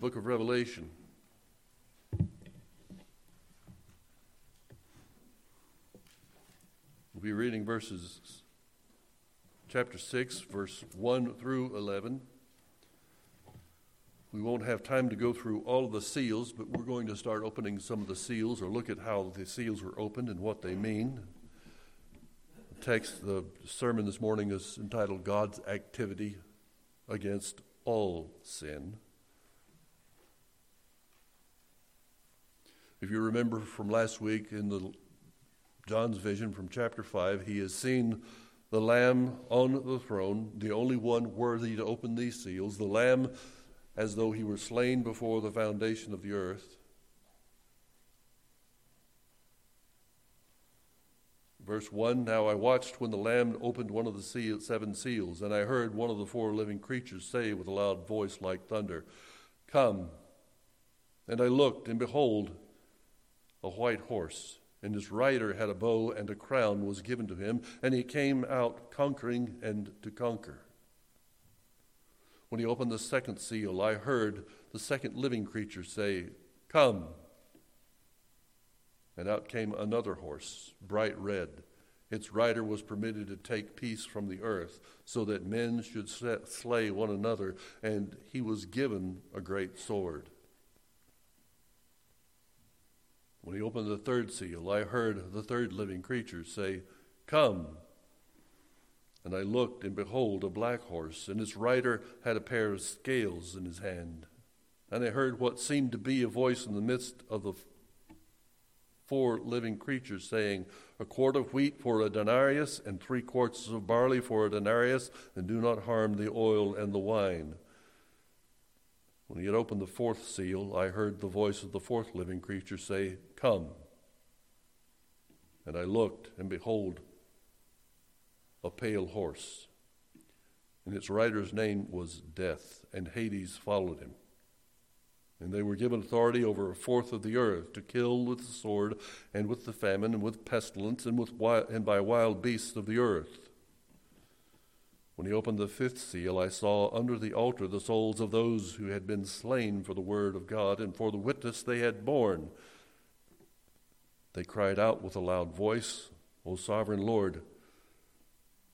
book of Revelation. We'll be reading verses chapter 6, verse 1 through 11. We won't have time to go through all of the seals, but we're going to start opening some of the seals or look at how the seals were opened and what they mean. The text, the sermon this morning is entitled God's Activity Against All Sin. If you remember from last week in the John's vision from chapter 5, he has seen the Lamb on the throne, the only one worthy to open these seals, the Lamb as though he were slain before the foundation of the earth. Verse 1 Now I watched when the Lamb opened one of the seal, seven seals, and I heard one of the four living creatures say with a loud voice like thunder, Come. And I looked, and behold, a white horse, and his rider had a bow, and a crown was given to him, and he came out conquering and to conquer. When he opened the second seal, I heard the second living creature say, Come. And out came another horse, bright red. Its rider was permitted to take peace from the earth, so that men should slay one another, and he was given a great sword. When he opened the third seal, I heard the third living creature say, Come. And I looked, and behold, a black horse, and its rider had a pair of scales in his hand. And I heard what seemed to be a voice in the midst of the four living creatures saying, A quart of wheat for a denarius, and three quarts of barley for a denarius, and do not harm the oil and the wine. When he had opened the fourth seal, I heard the voice of the fourth living creature say, Come. And I looked, and behold, a pale horse. And its rider's name was Death, and Hades followed him. And they were given authority over a fourth of the earth to kill with the sword, and with the famine, and with pestilence, and, with wild, and by wild beasts of the earth. When he opened the fifth seal, I saw under the altar the souls of those who had been slain for the word of God and for the witness they had borne. They cried out with a loud voice, O sovereign Lord,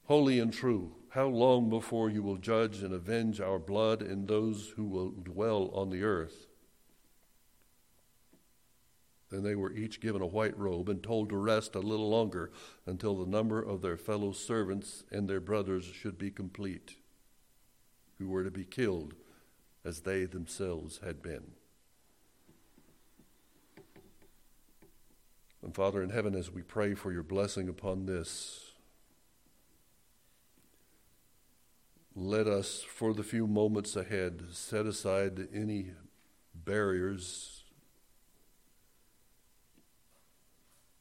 holy and true, how long before you will judge and avenge our blood and those who will dwell on the earth? Then they were each given a white robe and told to rest a little longer until the number of their fellow servants and their brothers should be complete, who were to be killed as they themselves had been. And Father in heaven, as we pray for your blessing upon this, let us, for the few moments ahead, set aside any barriers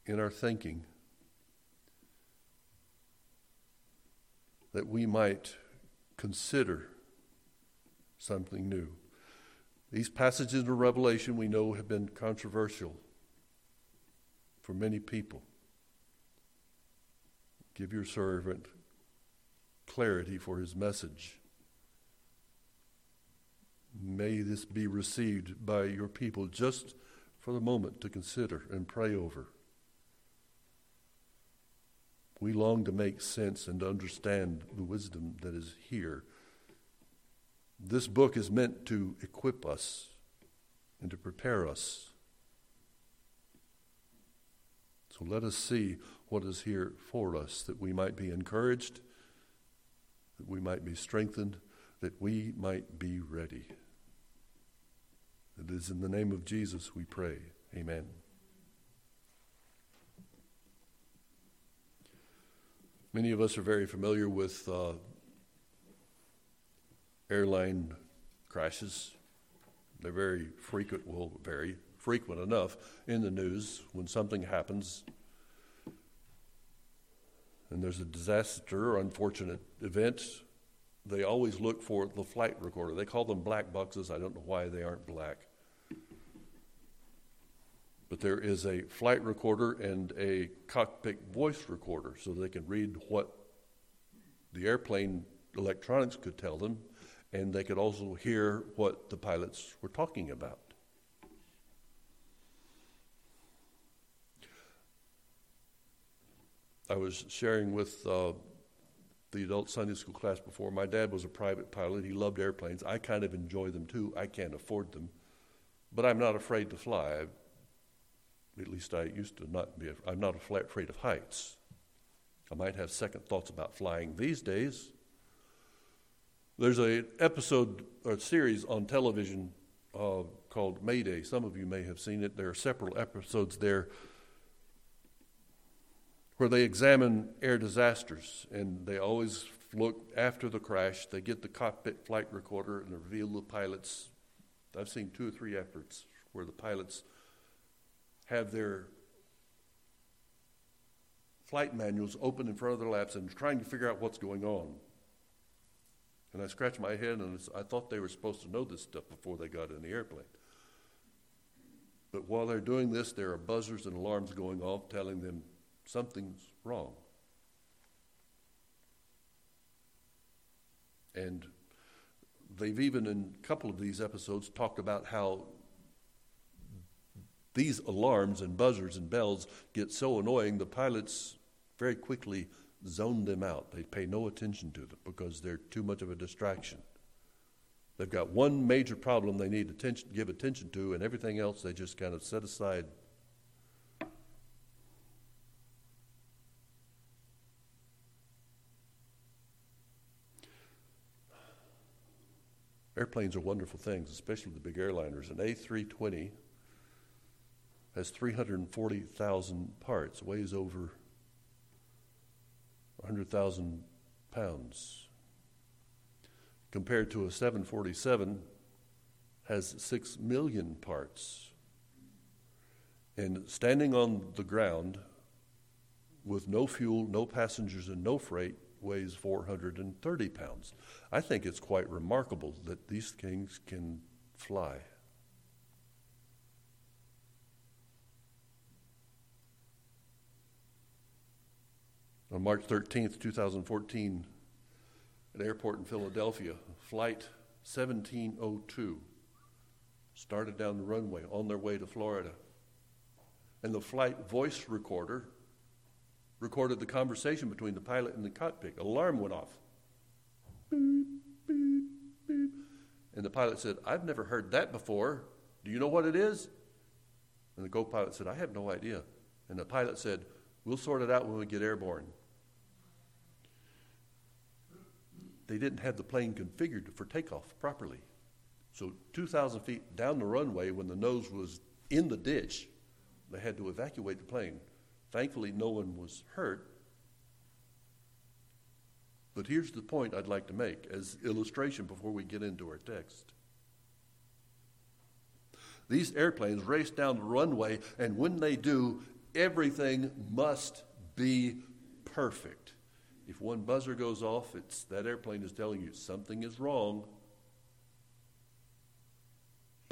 in our thinking that we might consider something new. These passages of Revelation we know have been controversial for many people. Give your servant clarity for his message. May this be received by your people just for the moment to consider and pray over. We long to make sense and understand the wisdom that is here. This book is meant to equip us and to prepare us. So let us see what is here for us, that we might be encouraged, that we might be strengthened, that we might be ready. It is in the name of Jesus we pray. Amen. Many of us are very familiar with uh, airline crashes. They're very frequent, well, very frequent enough in the news when something happens and there's a disaster or unfortunate event. They always look for the flight recorder. They call them black boxes. I don't know why they aren't black. But there is a flight recorder and a cockpit voice recorder so they can read what the airplane electronics could tell them and they could also hear what the pilots were talking about. I was sharing with uh, the adult Sunday school class before. My dad was a private pilot. He loved airplanes. I kind of enjoy them too. I can't afford them, but I'm not afraid to fly. I, at least I used to not be. I'm not afraid of heights. I might have second thoughts about flying these days. There's a episode or series on television uh, called Mayday. Some of you may have seen it. There are several episodes there where they examine air disasters, and they always look after the crash. They get the cockpit flight recorder and reveal the pilots. I've seen two or three efforts where the pilots have their flight manuals open in front of their laps and trying to figure out what's going on. And I scratched my head and I thought they were supposed to know this stuff before they got in the airplane. But while they're doing this, there are buzzers and alarms going off telling them something's wrong. And they've even, in a couple of these episodes, talked about how these alarms and buzzers and bells get so annoying, the pilots very quickly zone them out. They pay no attention to them because they're too much of a distraction. They've got one major problem they need to give attention to, and everything else they just kind of set aside Airplanes are wonderful things, especially the big airliners. An A320 has 340,000 parts, weighs over 100,000 pounds. Compared to a 747, has 6 million parts. And standing on the ground with no fuel, no passengers, and no freight weighs 430 pounds. I think it's quite remarkable that these things can fly. On March 13th, 2014, an airport in Philadelphia, Flight 1702 started down the runway on their way to Florida. And the flight voice recorder recorded the conversation between the pilot and the cockpit. Alarm went off. Beep, beep, beep. And the pilot said, I've never heard that before. Do you know what it is? And the co pilot said, I have no idea. And the pilot said, We'll sort it out when we get airborne. They didn't have the plane configured for takeoff properly. So, 2,000 feet down the runway, when the nose was in the ditch, they had to evacuate the plane. Thankfully, no one was hurt. But here's the point I'd like to make as illustration before we get into our text. These airplanes race down the runway, and when they do, everything must be perfect. If one buzzer goes off, it's that airplane is telling you something is wrong.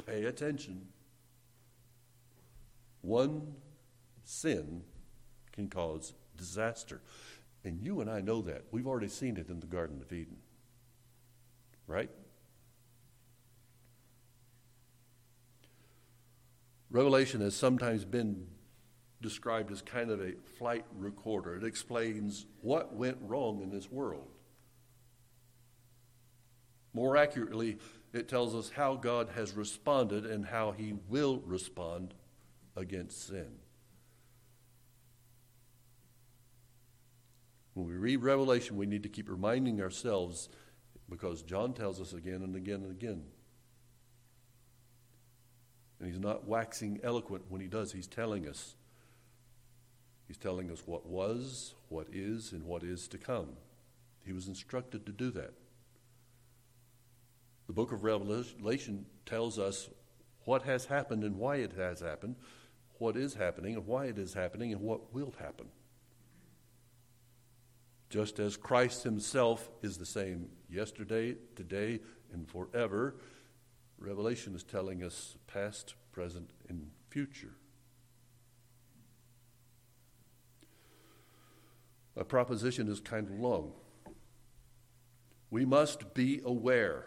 Pay attention. One sin can cause disaster. And you and I know that. We've already seen it in the Garden of Eden. Right? Revelation has sometimes been described as kind of a flight recorder. It explains what went wrong in this world. More accurately, it tells us how God has responded and how he will respond against sin. When we read Revelation, we need to keep reminding ourselves because John tells us again and again and again. And he's not waxing eloquent when he does, he's telling us. He's telling us what was, what is, and what is to come. He was instructed to do that. The book of Revelation tells us what has happened and why it has happened, what is happening and why it is happening, and what will happen. Just as Christ himself is the same yesterday, today, and forever, Revelation is telling us past, present, and future. A proposition is kind of long. We must be aware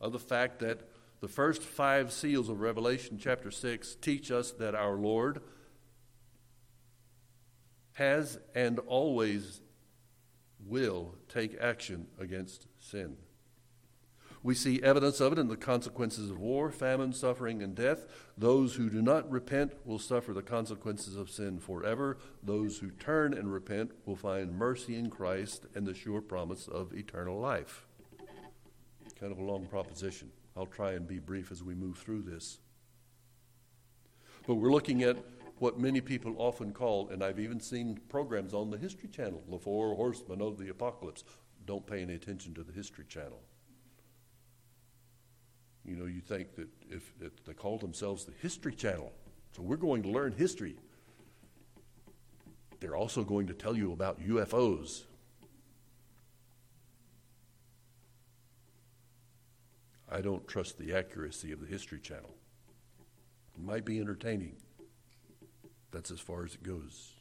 of the fact that the first five seals of Revelation chapter 6 teach us that our Lord has and always will take action against sin. We see evidence of it in the consequences of war, famine, suffering, and death. Those who do not repent will suffer the consequences of sin forever. Those who turn and repent will find mercy in Christ and the sure promise of eternal life. Kind of a long proposition. I'll try and be brief as we move through this. But we're looking at what many people often call, and I've even seen programs on the History Channel, the Four Horsemen of the Apocalypse. Don't pay any attention to the History Channel. You know, you think that if, if they call themselves the History Channel, so we're going to learn history. They're also going to tell you about UFOs. I don't trust the accuracy of the History Channel. It might be entertaining. That's as far as it goes.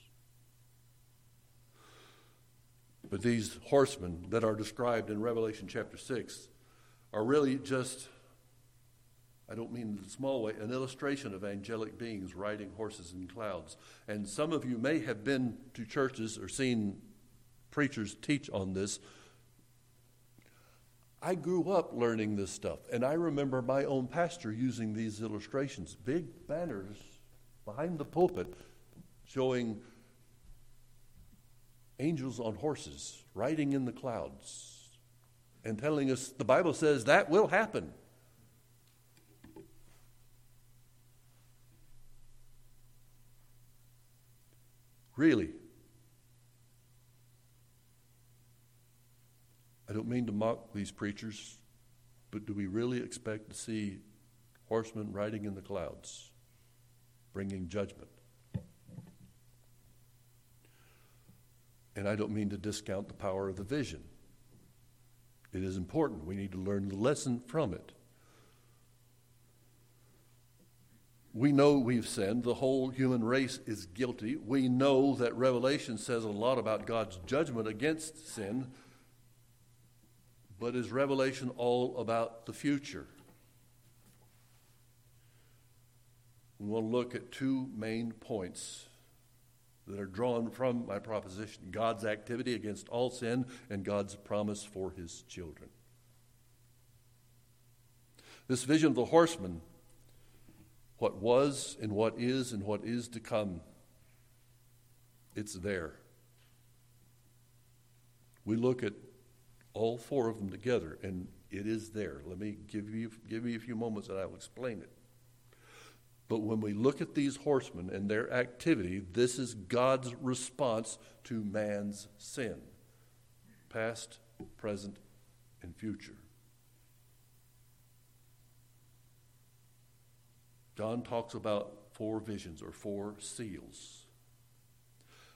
But these horsemen that are described in Revelation chapter 6 are really just, I don't mean in a small way, an illustration of angelic beings riding horses in clouds. And some of you may have been to churches or seen preachers teach on this. I grew up learning this stuff, and I remember my own pastor using these illustrations big banners behind the pulpit showing angels on horses riding in the clouds and telling us the Bible says that will happen. Really? I don't mean to mock these preachers, but do we really expect to see horsemen riding in the clouds, bringing judgment? And I don't mean to discount the power of the vision. It is important. We need to learn the lesson from it. We know we've sinned. The whole human race is guilty. We know that Revelation says a lot about God's judgment against sin. But is Revelation all about the future? We want to look at two main points that are drawn from my proposition God's activity against all sin and God's promise for his children. This vision of the horseman, what was and what is and what is to come, it's there. We look at all four of them together, and it is there. Let me give you, give you a few moments and I will explain it. But when we look at these horsemen and their activity, this is God's response to man's sin past, present, and future. John talks about four visions or four seals.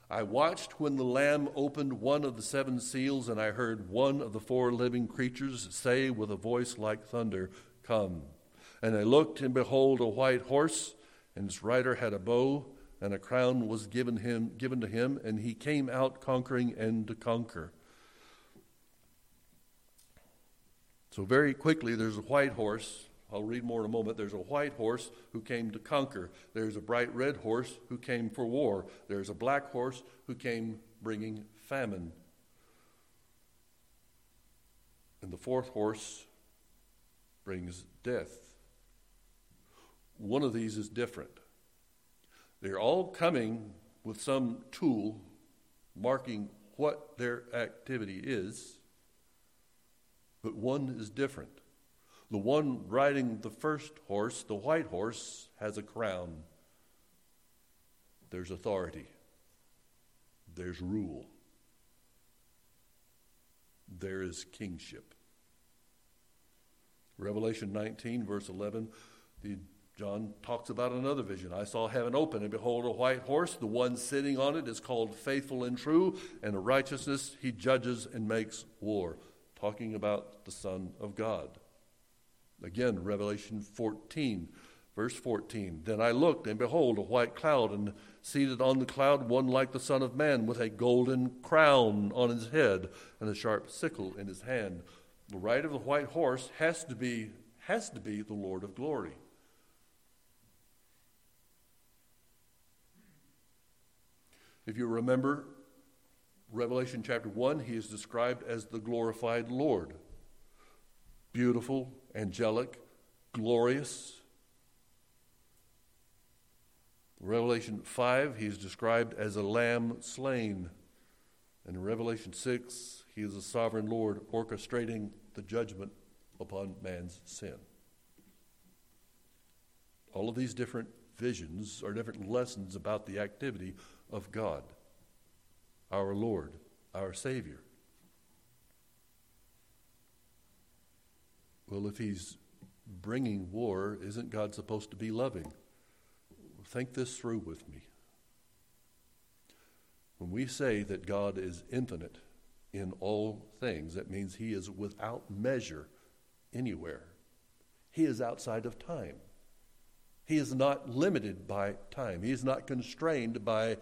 I watched when the Lamb opened one of the seven seals, and I heard one of the four living creatures say with a voice like thunder, Come. And I looked, and behold, a white horse, and its rider had a bow, and a crown was given him given to him, and he came out conquering and to conquer. So very quickly, there's a white horse I'll read more in a moment. There's a white horse who came to conquer. There's a bright red horse who came for war. There's a black horse who came bringing famine. And the fourth horse brings death. One of these is different. They're all coming with some tool marking what their activity is, but one is different. The one riding the first horse, the white horse, has a crown. There's authority. There's rule. There is kingship. Revelation 19, verse 11, the, John talks about another vision. I saw heaven open, and behold, a white horse. The one sitting on it is called faithful and true, and in righteousness he judges and makes war. Talking about the Son of God. Again, Revelation 14, verse 14. Then I looked, and behold, a white cloud, and seated on the cloud one like the Son of Man, with a golden crown on his head, and a sharp sickle in his hand. The rider of the white horse has to be, has to be the Lord of glory. If you remember Revelation chapter 1, he is described as the glorified Lord. Beautiful, angelic, glorious. Revelation 5, he is described as a lamb slain. And in Revelation 6, he is a sovereign Lord orchestrating the judgment upon man's sin. All of these different visions are different lessons about the activity of God, our Lord, our Savior. Well, if He's bringing war, isn't God supposed to be loving? Think this through with me. When we say that God is infinite in all things, that means He is without measure anywhere. He is outside of time. He is not limited by time. He is not constrained by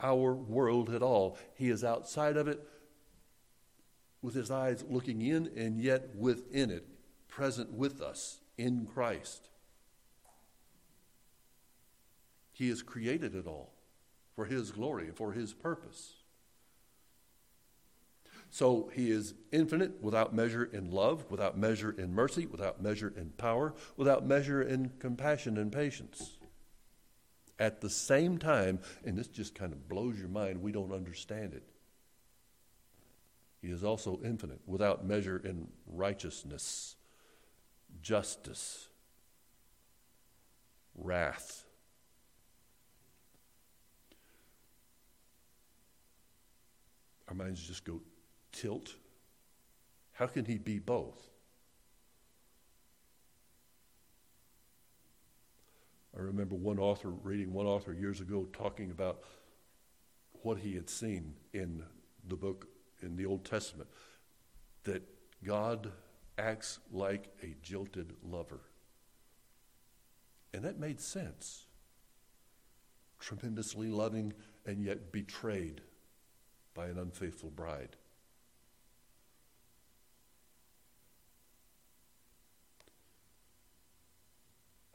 our world at all. He is outside of it with his eyes looking in and yet within it, present with us in Christ. He has created it all for his glory for his purpose. So he is infinite, without measure in love, without measure in mercy, without measure in power, without measure in compassion and patience. At the same time, and this just kind of blows your mind, we don't understand it. He is also infinite, without measure in righteousness, justice, wrath. Our minds just go tilt. How can he be both? I remember one author, reading one author years ago, talking about what he had seen in the book in the Old Testament that God acts like a jilted lover. And that made sense. Tremendously loving and yet betrayed by an unfaithful bride.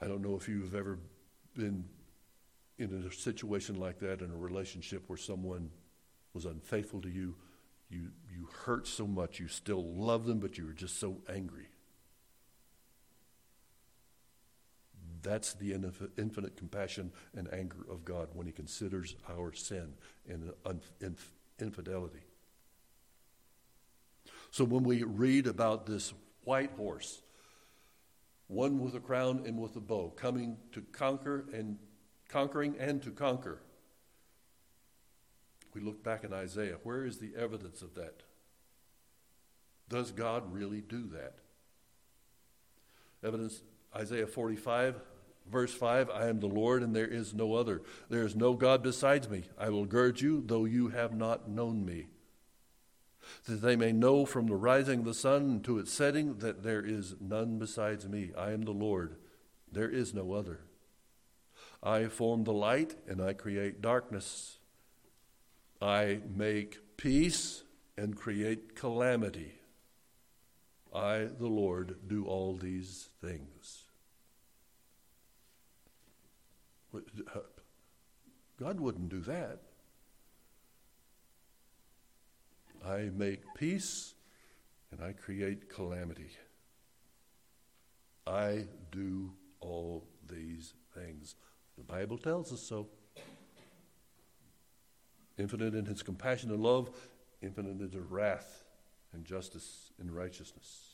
I don't know if you've ever been in a situation like that in a relationship where someone was unfaithful to you. You, you hurt so much, you still love them, but you were just so angry. That's the infinite compassion and anger of God when He considers our sin and infidelity. So when we read about this white horse one with a crown and with a bow, coming to conquer and conquering and to conquer. We look back in Isaiah. Where is the evidence of that? Does God really do that? Evidence Isaiah 45, verse 5 I am the Lord and there is no other. There is no God besides me. I will gird you, though you have not known me that they may know from the rising of the sun to its setting that there is none besides me. I am the Lord, there is no other. I form the light and I create darkness. I make peace and create calamity. I, the Lord, do all these things. Uh, God wouldn't do that. I make peace and I create calamity. I do all these things. The Bible tells us so. Infinite in his compassion and love, infinite in his wrath and justice and righteousness.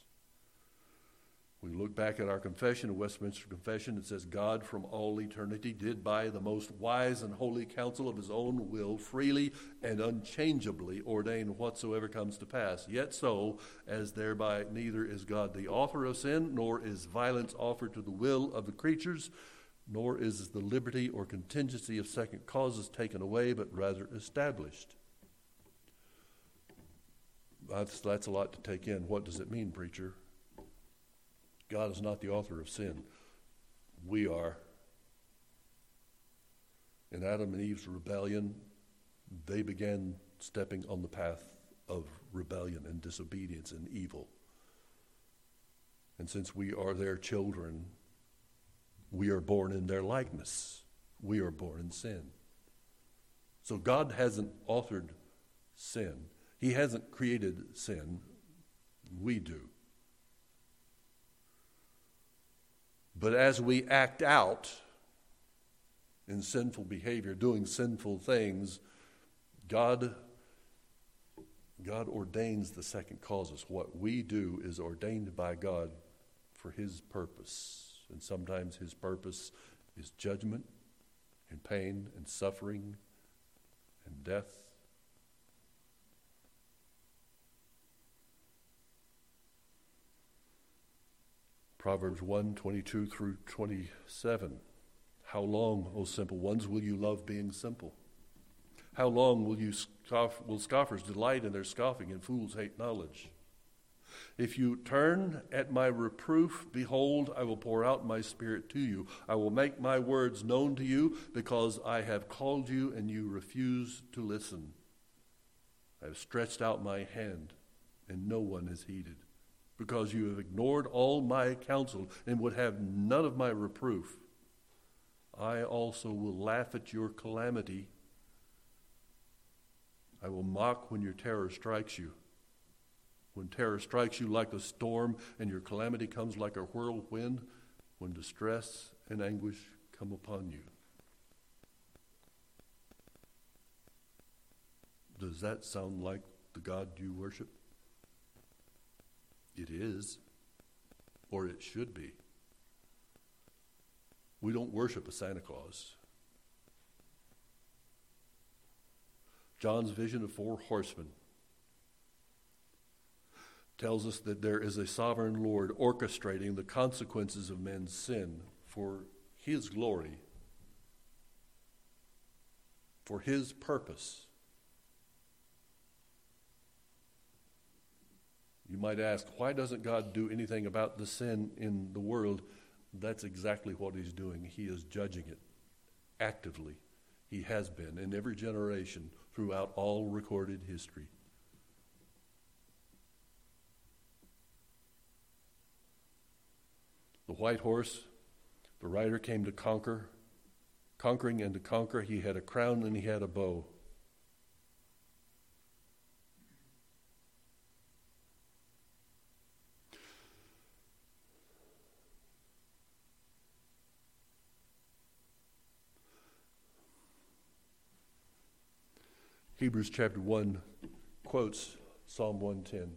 We look back at our confession, a Westminster Confession, it says, God from all eternity did by the most wise and holy counsel of his own will freely and unchangeably ordain whatsoever comes to pass. Yet so, as thereby neither is God the author of sin, nor is violence offered to the will of the creatures, nor is the liberty or contingency of second causes taken away, but rather established. That's, that's a lot to take in. What does it mean, preacher? God is not the author of sin. We are. In Adam and Eve's rebellion, they began stepping on the path of rebellion and disobedience and evil. And since we are their children, we are born in their likeness. We are born in sin. So God hasn't authored sin, He hasn't created sin. We do. But as we act out in sinful behavior, doing sinful things, God, God ordains the second causes. What we do is ordained by God for His purpose. And sometimes His purpose is judgment and pain and suffering and death. Proverbs 1 22 through 27. How long, O simple ones, will you love being simple? How long will, you scoff, will scoffers delight in their scoffing and fools hate knowledge? If you turn at my reproof, behold, I will pour out my spirit to you. I will make my words known to you because I have called you and you refuse to listen. I have stretched out my hand and no one has heeded because you have ignored all my counsel and would have none of my reproof. I also will laugh at your calamity. I will mock when your terror strikes you. When terror strikes you like a storm and your calamity comes like a whirlwind, when distress and anguish come upon you. Does that sound like the God you worship? It is, or it should be. We don't worship a Santa Claus. John's vision of four horsemen tells us that there is a sovereign Lord orchestrating the consequences of men's sin for his glory, for his purpose. You might ask, why doesn't God do anything about the sin in the world? That's exactly what He's doing. He is judging it actively. He has been in every generation throughout all recorded history. The white horse, the rider came to conquer. Conquering and to conquer, he had a crown and he had a bow. Hebrews chapter 1 quotes Psalm 110.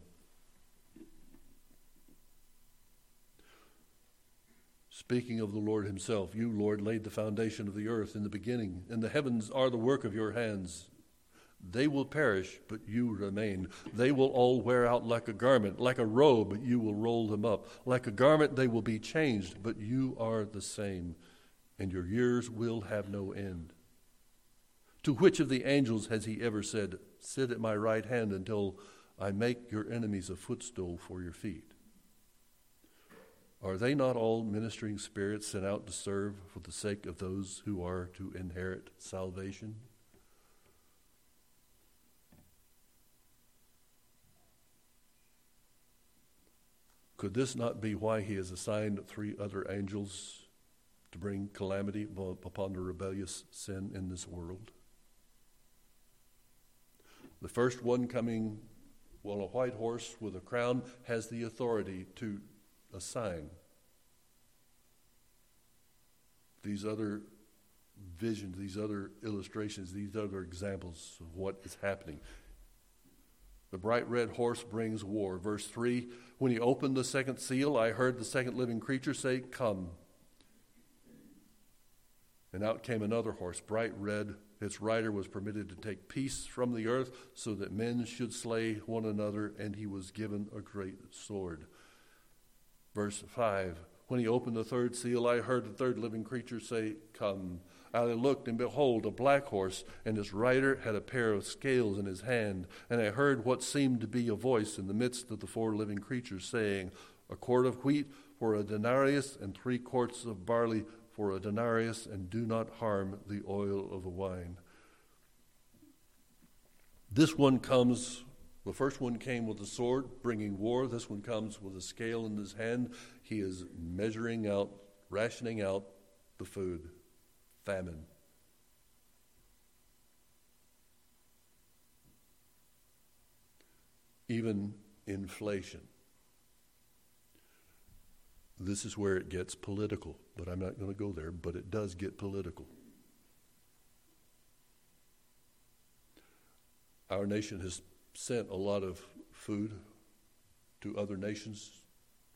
Speaking of the Lord Himself, you, Lord, laid the foundation of the earth in the beginning, and the heavens are the work of your hands. They will perish, but you remain. They will all wear out like a garment. Like a robe, you will roll them up. Like a garment, they will be changed, but you are the same, and your years will have no end. To which of the angels has he ever said, Sit at my right hand until I make your enemies a footstool for your feet? Are they not all ministering spirits sent out to serve for the sake of those who are to inherit salvation? Could this not be why he has assigned three other angels to bring calamity upon the rebellious sin in this world? The first one coming on a white horse with a crown has the authority to assign these other visions, these other illustrations, these other examples of what is happening. The bright red horse brings war. Verse 3 When he opened the second seal, I heard the second living creature say, Come. And out came another horse, bright red its rider was permitted to take peace from the earth so that men should slay one another, and he was given a great sword. Verse 5 When he opened the third seal, I heard the third living creature say, Come. I looked, and behold, a black horse, and his rider had a pair of scales in his hand. And I heard what seemed to be a voice in the midst of the four living creatures, saying, A quart of wheat for a denarius, and three quarts of barley for a denarius and do not harm the oil of the wine. This one comes The first one came with a sword, bringing war. This one comes with a scale in his hand. He is measuring out, rationing out the food. Famine. Even inflation. This is where it gets political, but I'm not going to go there, but it does get political. Our nation has sent a lot of food to other nations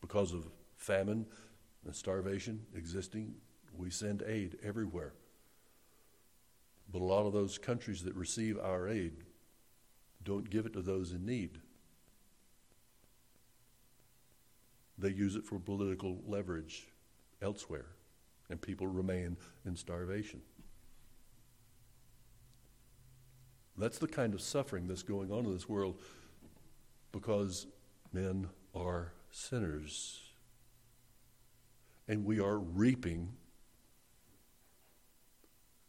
because of famine and starvation existing. We send aid everywhere. But a lot of those countries that receive our aid don't give it to those in need. They use it for political leverage elsewhere, and people remain in starvation. That's the kind of suffering that's going on in this world because men are sinners. And we are reaping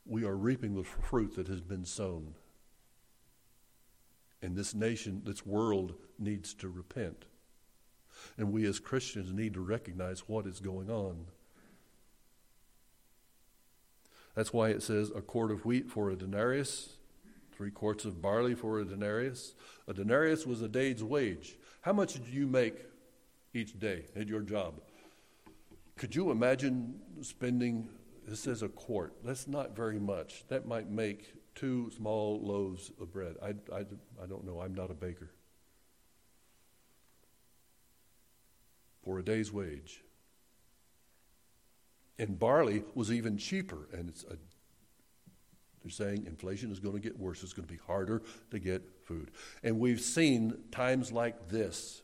we are reaping the fruit that has been sown. And this nation, this world needs to repent. And we as Christians need to recognize what is going on. That's why it says a quart of wheat for a denarius three quarts of barley for a denarius. A denarius was a day's wage. How much did you make each day at your job? Could you imagine spending, this says a quart, that's not very much. That might make two small loaves of bread. I, I, I don't know, I'm not a baker. For a day's wage. And barley was even cheaper, and it's a they're saying inflation is going to get worse. It's going to be harder to get food. And we've seen times like this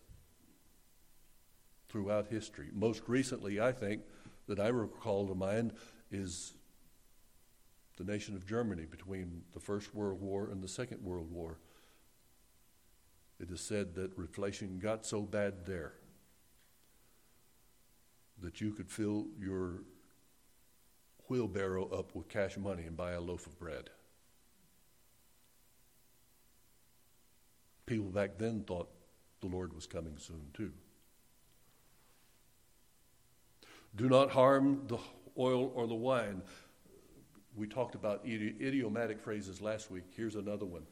throughout history. Most recently, I think, that I recall to mind is the nation of Germany between the First World War and the Second World War. It is said that inflation got so bad there that you could fill your wheelbarrow up with cash money and buy a loaf of bread. People back then thought the Lord was coming soon, too. Do not harm the oil or the wine. We talked about idiomatic phrases last week. Here's another one.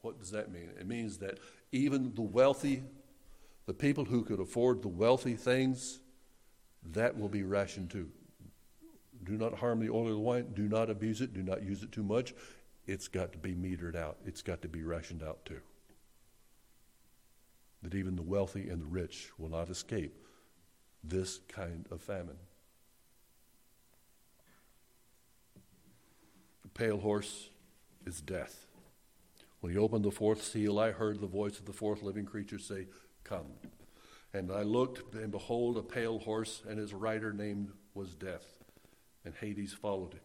What does that mean? It means that even the wealthy, the people who could afford the wealthy things, that will be rationed too. Do not harm the oil or the wine. Do not abuse it. Do not use it too much. It's got to be metered out. It's got to be rationed out too. That even the wealthy and the rich will not escape this kind of famine. The pale horse is death. When he opened the fourth seal, I heard the voice of the fourth living creature say, Come. And I looked, and behold, a pale horse, and his rider named was Death and Hades followed him.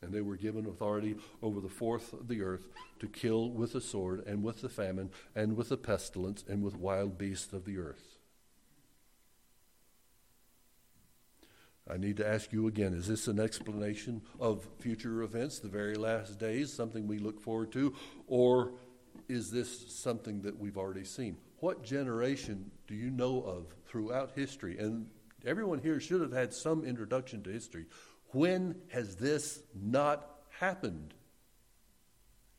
And they were given authority over the fourth of the earth to kill with the sword, and with the famine, and with the pestilence, and with wild beasts of the earth. I need to ask you again is this an explanation of future events, the very last days, something we look forward to, or is this something that we've already seen? What generation do you know of throughout history? And Everyone here should have had some introduction to history. When has this not happened?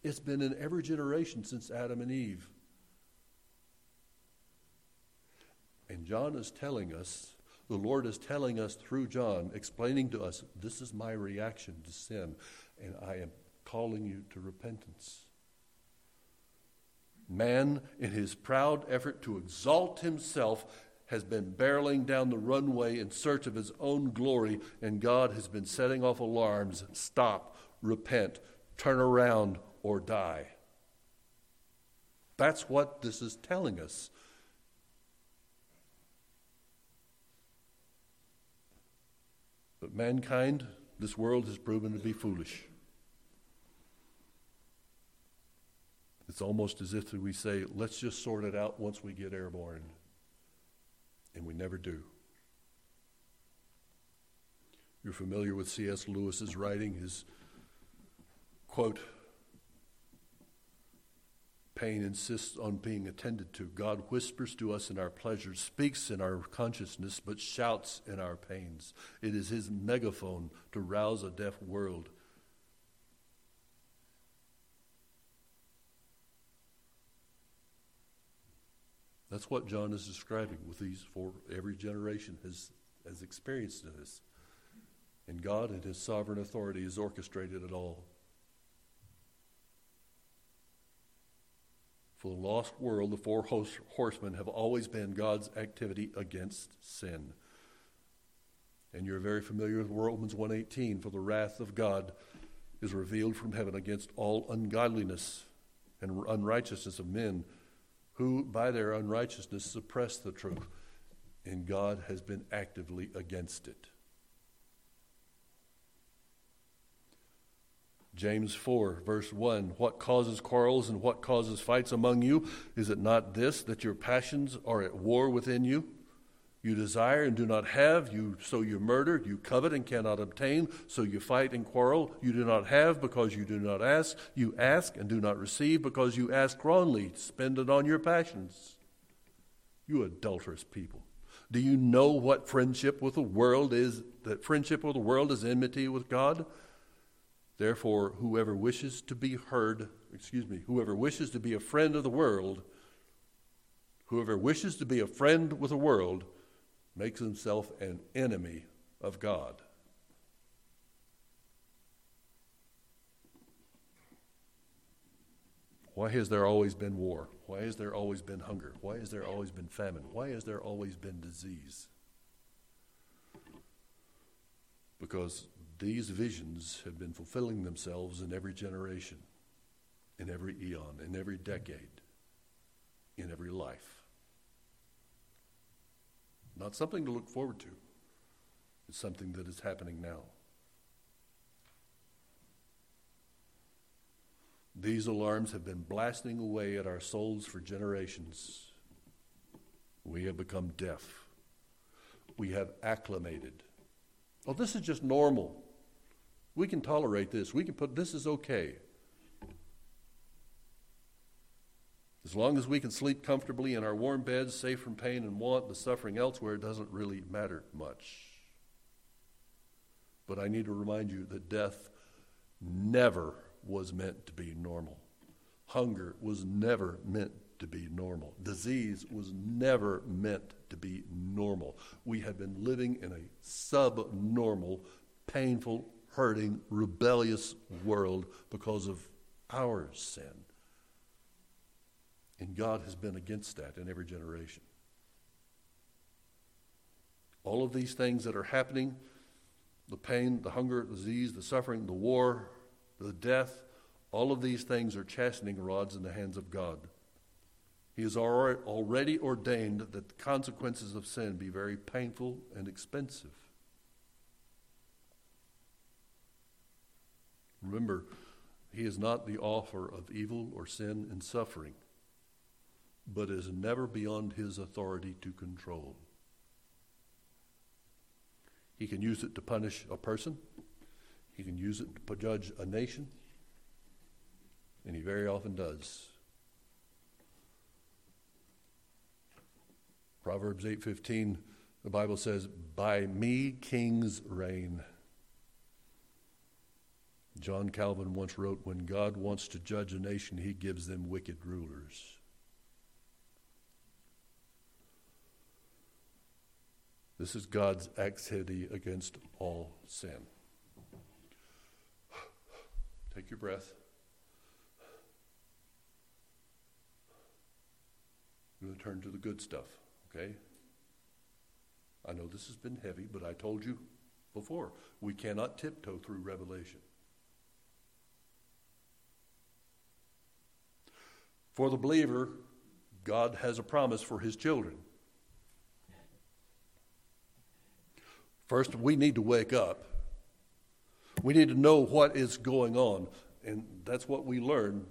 It's been in every generation since Adam and Eve. And John is telling us, the Lord is telling us through John, explaining to us, this is my reaction to sin, and I am calling you to repentance. Man, in his proud effort to exalt himself, has been barreling down the runway in search of his own glory, and God has been setting off alarms stop, repent, turn around, or die. That's what this is telling us. But mankind, this world has proven to be foolish. It's almost as if we say, let's just sort it out once we get airborne and we never do. You're familiar with C.S. Lewis's writing, his quote, pain insists on being attended to. God whispers to us in our pleasures, speaks in our consciousness, but shouts in our pains. It is his megaphone to rouse a deaf world. That's what John is describing with these four. Every generation has, has experienced this. And God, in his sovereign authority, has orchestrated it all. For the lost world, the four horsemen have always been God's activity against sin. And you're very familiar with Romans 1:18, for the wrath of God is revealed from heaven against all ungodliness and unrighteousness of men who by their unrighteousness suppress the truth, and God has been actively against it. James 4, verse 1 What causes quarrels and what causes fights among you? Is it not this, that your passions are at war within you? You desire and do not have, you so you murder, you covet and cannot obtain, so you fight and quarrel. You do not have because you do not ask, you ask and do not receive because you ask wrongly, spend it on your passions. You adulterous people. Do you know what friendship with the world is? That friendship with the world is enmity with God? Therefore, whoever wishes to be heard, excuse me, whoever wishes to be a friend of the world, whoever wishes to be a friend with the world, makes himself an enemy of God. Why has there always been war? Why has there always been hunger? Why has there always been famine? Why has there always been disease? Because these visions have been fulfilling themselves in every generation, in every eon, in every decade, in every life. Not something to look forward to, it's something that is happening now. These alarms have been blasting away at our souls for generations. We have become deaf. We have acclimated. Oh, this is just normal. We can tolerate this. We can put this is okay. As long as we can sleep comfortably in our warm beds, safe from pain and want, the suffering elsewhere doesn't really matter much. But I need to remind you that death never was meant to be normal. Hunger was never meant to be normal. Disease was never meant to be normal. We have been living in a subnormal, painful, hurting, rebellious world because of our sin. And God has been against that in every generation. All of these things that are happening the pain, the hunger, the disease, the suffering, the war, the death all of these things are chastening rods in the hands of God. He has already ordained that the consequences of sin be very painful and expensive. Remember, he is not the author of evil or sin and suffering, but is never beyond his authority to control. He can use it to punish a person, he can use it to judge a nation, and he very often does. Proverbs 8:15 the Bible says by me kings reign John Calvin once wrote, When God wants to judge a nation, he gives them wicked rulers. This is God's activity against all sin. Take your breath. I'm going to turn to the good stuff, okay? I know this has been heavy, but I told you before we cannot tiptoe through Revelation. For the believer, God has a promise for his children. First, we need to wake up. We need to know what is going on. And that's what we learn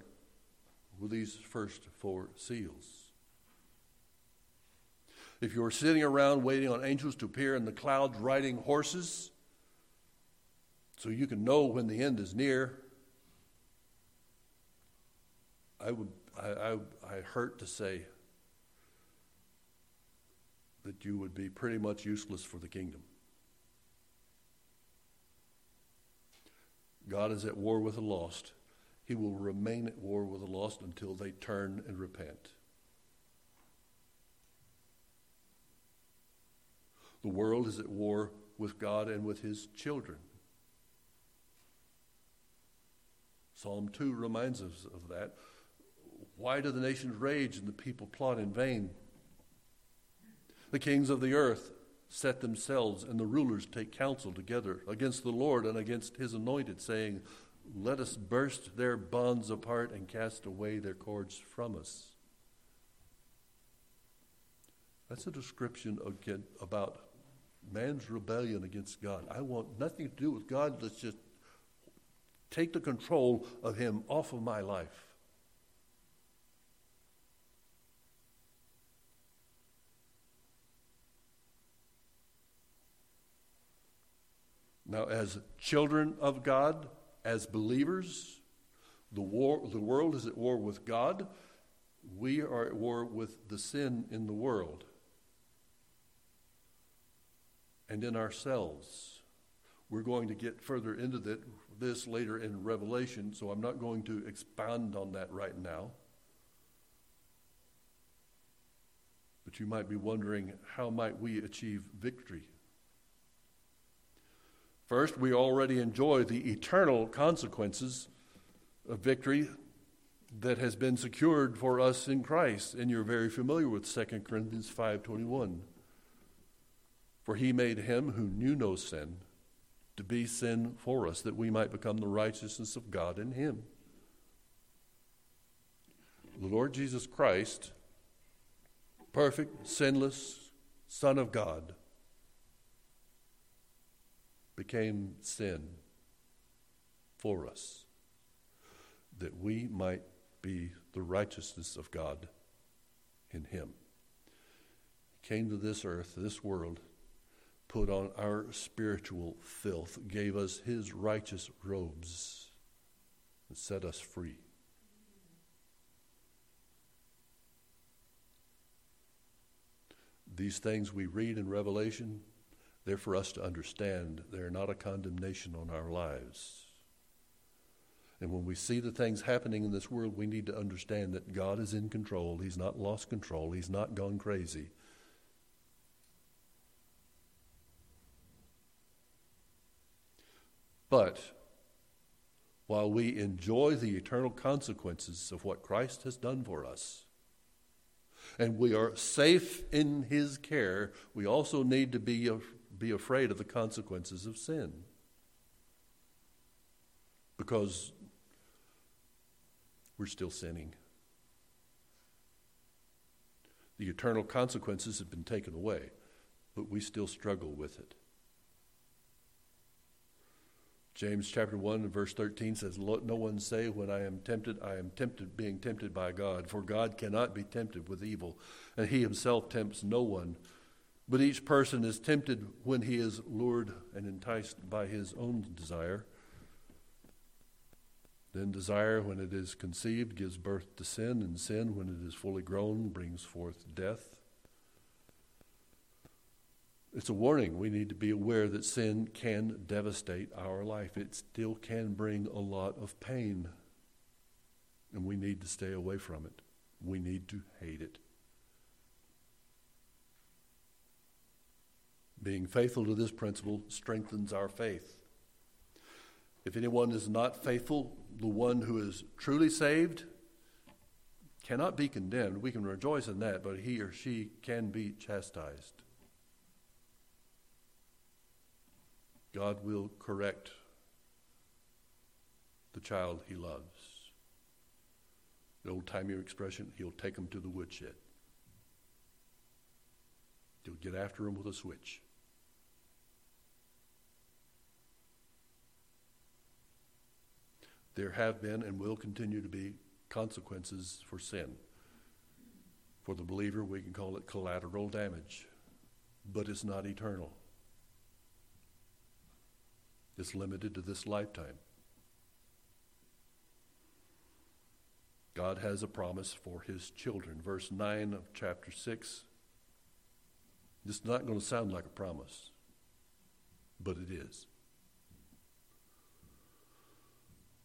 with these first four seals. If you're sitting around waiting on angels to appear in the clouds riding horses, so you can know when the end is near, I would I, I, I hurt to say that you would be pretty much useless for the kingdom. God is at war with the lost. He will remain at war with the lost until they turn and repent. The world is at war with God and with his children. Psalm 2 reminds us of that. Why do the nations rage and the people plot in vain? The kings of the earth set themselves, and the rulers take counsel together against the Lord and against his anointed, saying, Let us burst their bonds apart and cast away their cords from us. That's a description again about man's rebellion against God. I want nothing to do with God. Let's just take the control of him off of my life. Now, as children of God, as believers, the, war, the world is at war with God. We are at war with the sin in the world and in ourselves. We're going to get further into that, this later in Revelation, so I'm not going to expound on that right now. But you might be wondering how might we achieve victory First, we already enjoy the eternal consequences of victory that has been secured for us in Christ, and you're very familiar with 2 Corinthians 5:21. For he made him who knew no sin to be sin for us that we might become the righteousness of God in him. The Lord Jesus Christ, perfect, sinless Son of God, became sin for us, that we might be the righteousness of God in Him. He came to this earth, this world, put on our spiritual filth, gave us His righteous robes, and set us free. These things we read in Revelation they're for us to understand. They're not a condemnation on our lives. And when we see the things happening in this world, we need to understand that God is in control. He's not lost control, He's not gone crazy. But while we enjoy the eternal consequences of what Christ has done for us, and we are safe in His care, we also need to be be afraid of the consequences of sin. Because we're still sinning. The eternal consequences have been taken away, but we still struggle with it. James chapter 1 verse 13 says, Let no one say, When I am tempted, I am tempted, being tempted by God. For God cannot be tempted with evil, and he himself tempts no one. But each person is tempted when he is lured and enticed by his own desire. Then desire, when it is conceived, gives birth to sin, and sin, when it is fully grown, brings forth death. It's a warning. We need to be aware that sin can devastate our life. It still can bring a lot of pain, and we need to stay away from it. We need to hate it. Being faithful to this principle strengthens our faith. If anyone is not faithful, the one who is truly saved cannot be condemned. We can rejoice in that, but he or she can be chastised. God will correct the child he loves. The old timey expression, he'll take him to the woodshed. He'll get after him with a switch. There have been and will continue to be consequences for sin. For the believer, we can call it collateral damage, but it's not eternal. It's limited to this lifetime. God has a promise for his children. Verse 9 of chapter 6. This is not going to sound like a promise, but it is.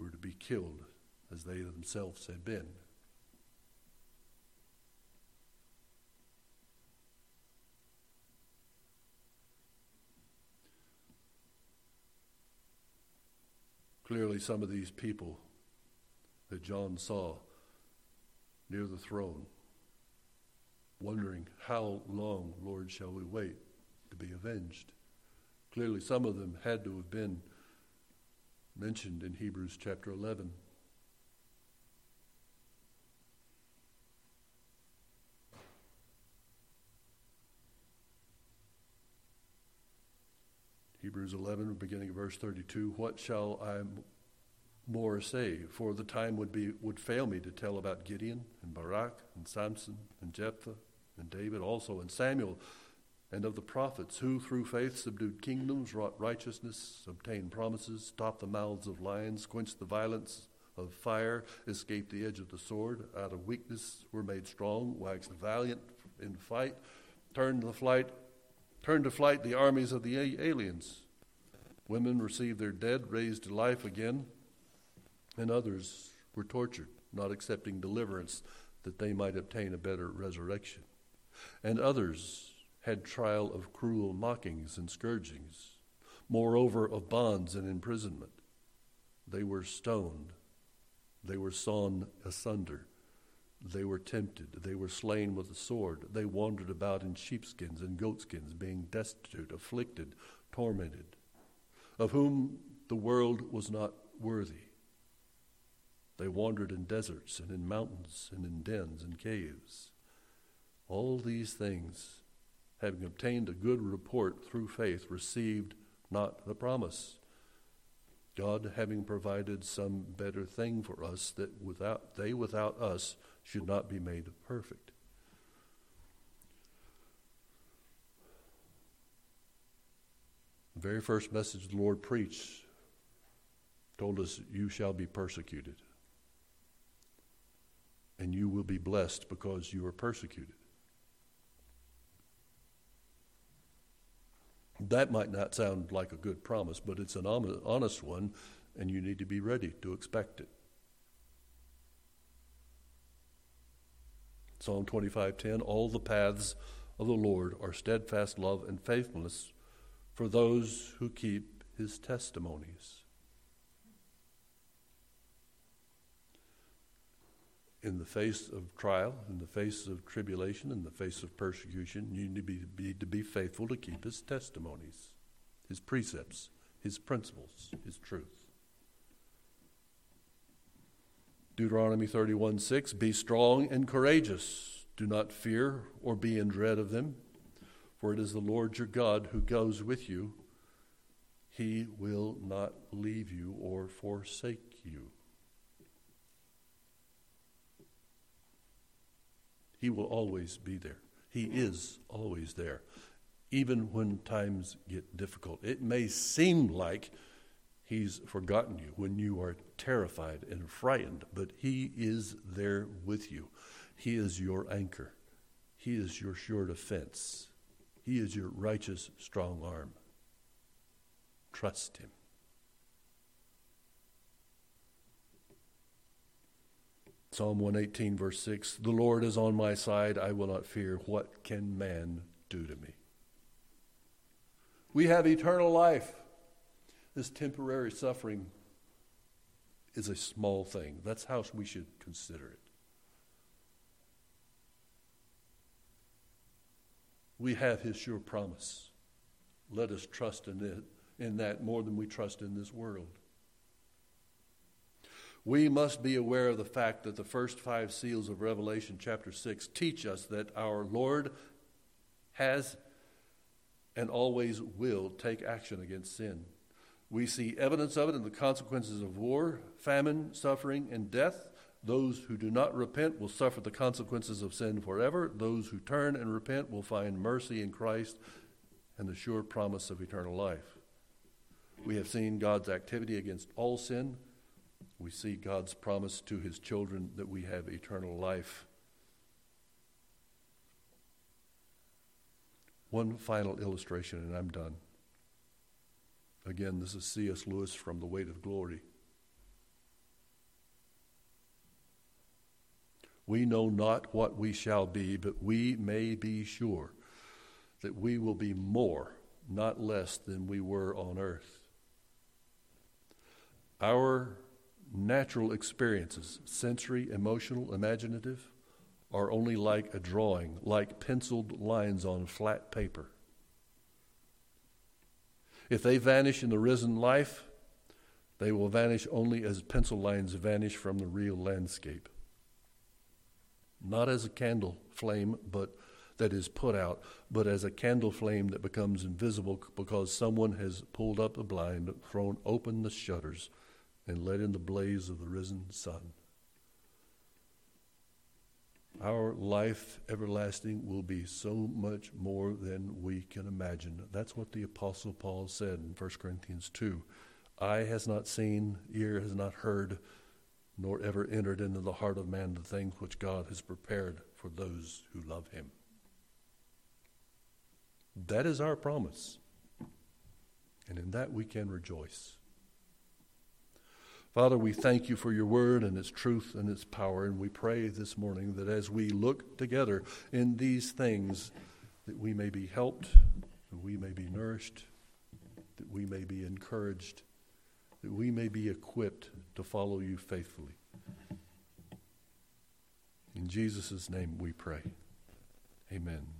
were to be killed as they themselves had been. Clearly, some of these people that John saw near the throne, wondering, How long, Lord, shall we wait to be avenged? Clearly, some of them had to have been mentioned in Hebrews chapter 11. Hebrews 11, beginning of verse 32. What shall I more say? For the time would, be, would fail me to tell about Gideon and Barak and Samson and Jephthah and David also and Samuel and of the prophets who through faith subdued kingdoms, wrought righteousness, obtained promises, stopped the mouths of lions, quenched the violence of fire, escaped the edge of the sword, out of weakness were made strong, waxed valiant in fight, turned the flight, turned to flight the armies of the aliens. Women received their dead raised to life again, and others were tortured, not accepting deliverance that they might obtain a better resurrection. And others had trial of cruel mockings and scourgings, moreover of bonds and imprisonment. They were stoned, they were sawn asunder, they were tempted, they were slain with the sword, they wandered about in sheepskins and goatskins, being destitute, afflicted, tormented, of whom the world was not worthy. They wandered in deserts and in mountains and in dens and caves. All these things having obtained a good report through faith, received not the promise. God having provided some better thing for us that without they without us should not be made perfect. The very first message the Lord preached told us, You shall be persecuted. And you will be blessed because you are persecuted. That might not sound like a good promise, but it's an honest one, and you need to be ready to expect it. Psalm 25:10 All the paths of the Lord are steadfast love and faithfulness for those who keep his testimonies. In the face of trial, in the face of tribulation, in the face of persecution, you need to be, be, to be faithful to keep his testimonies, his precepts, his principles, his truth. Deuteronomy 31 6 Be strong and courageous. Do not fear or be in dread of them, for it is the Lord your God who goes with you. He will not leave you or forsake you. He will always be there. He is always there, even when times get difficult. It may seem like He's forgotten you when you are terrified and frightened, but He is there with you. He is your anchor, He is your sure defense, He is your righteous, strong arm. Trust Him. Psalm 118, verse 6 The Lord is on my side, I will not fear. What can man do to me? We have eternal life. This temporary suffering is a small thing. That's how we should consider it. We have his sure promise. Let us trust in it in that more than we trust in this world. We must be aware of the fact that the first five seals of Revelation chapter 6 teach us that our Lord has and always will take action against sin. We see evidence of it in the consequences of war, famine, suffering, and death. Those who do not repent will suffer the consequences of sin forever. Those who turn and repent will find mercy in Christ and the sure promise of eternal life. We have seen God's activity against all sin. We see God's promise to his children that we have eternal life. One final illustration, and I'm done. Again, this is C.S. Lewis from The Weight of Glory. We know not what we shall be, but we may be sure that we will be more, not less, than we were on earth. Our natural experiences, sensory, emotional, imaginative, are only like a drawing, like penciled lines on flat paper. If they vanish in the risen life, they will vanish only as pencil lines vanish from the real landscape not as a candle flame, but that is put out, but as a candle flame that becomes invisible because someone has pulled up the blind, thrown open the shutters, and let in the blaze of the risen sun. Our life everlasting will be so much more than we can imagine. That's what the Apostle Paul said in 1 Corinthians 2. Eye has not seen, ear has not heard nor ever entered into the heart of man the things which God has prepared for those who love him. That is our promise. And in that we can rejoice. Father, we thank you for your word and its truth and its power. And we pray this morning that as we look together in these things, that we may be helped, that we may be nourished, that we may be encouraged that we may be equipped to follow you faithfully. In Jesus' name we pray. Amen.